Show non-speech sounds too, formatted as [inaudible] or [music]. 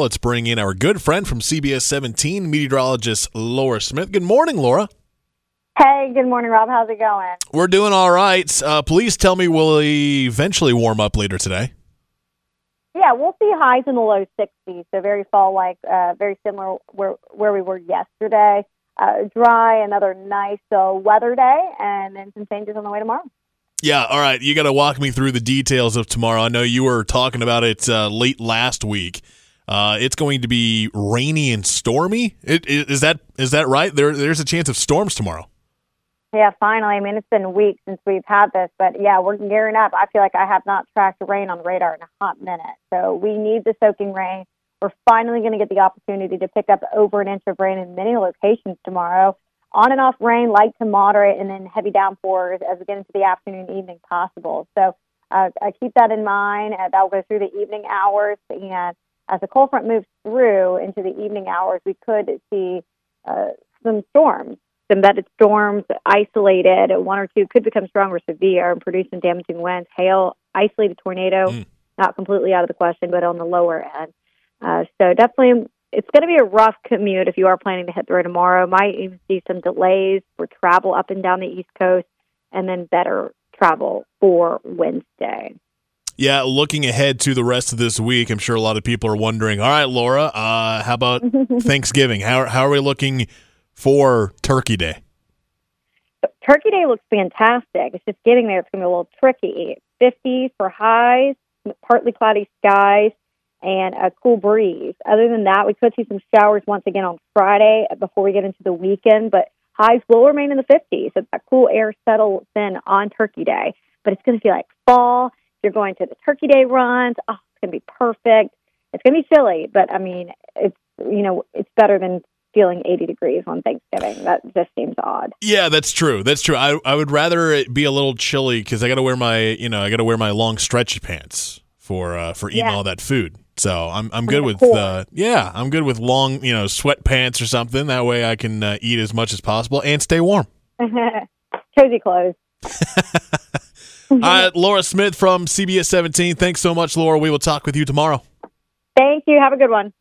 Let's bring in our good friend from CBS 17, meteorologist Laura Smith. Good morning, Laura. Hey, good morning, Rob. How's it going? We're doing all right. Uh, please tell me, will we eventually warm up later today? Yeah, we'll see highs in the low 60s, so very fall-like, uh, very similar where where we were yesterday. Uh, dry, another nice uh, weather day, and then some changes on the way tomorrow. Yeah, all right. You got to walk me through the details of tomorrow. I know you were talking about it uh, late last week. Uh, it's going to be rainy and stormy. It, it, is that is that right? There, there's a chance of storms tomorrow. Yeah, finally. I mean, it's been weeks since we've had this, but yeah, we're gearing up. I feel like I have not tracked rain on the radar in a hot minute. So we need the soaking rain. We're finally going to get the opportunity to pick up over an inch of rain in many locations tomorrow. On and off rain, light to moderate, and then heavy downpours as we get into the afternoon, and evening possible. So uh, keep that in mind. Uh, that will go through the evening hours, and as the cold front moves through into the evening hours, we could see uh, some storms, some embedded storms, isolated. One or two could become strong or severe and produce some damaging winds, hail, isolated tornado. Mm. Not completely out of the question, but on the lower end. Uh, so definitely, it's going to be a rough commute if you are planning to hit the road tomorrow. Might even see some delays for travel up and down the East Coast, and then better travel for Wednesday. Yeah, looking ahead to the rest of this week, I'm sure a lot of people are wondering. All right, Laura, uh, how about [laughs] Thanksgiving? How how are we looking for Turkey Day? Turkey Day looks fantastic. It's just getting there. It's going to be a little tricky. 50 for highs, partly cloudy skies, and a cool breeze. Other than that, we could see some showers once again on Friday before we get into the weekend, but highs will remain in the 50s. So that cool air settles in on Turkey Day, but it's going to feel like fall you're going to the Turkey Day runs. Oh, it's going to be perfect. It's going to be chilly, but I mean, it's you know, it's better than feeling 80 degrees on Thanksgiving. That just seems odd. Yeah, that's true. That's true. I I would rather it be a little chilly because I got to wear my you know I got to wear my long stretchy pants for uh, for eating yeah. all that food. So I'm I'm good with uh, yeah I'm good with long you know sweatpants or something. That way I can uh, eat as much as possible and stay warm. [laughs] Cozy clothes. [laughs] [laughs] uh, Laura Smith from CBS 17. Thanks so much, Laura. We will talk with you tomorrow. Thank you. Have a good one.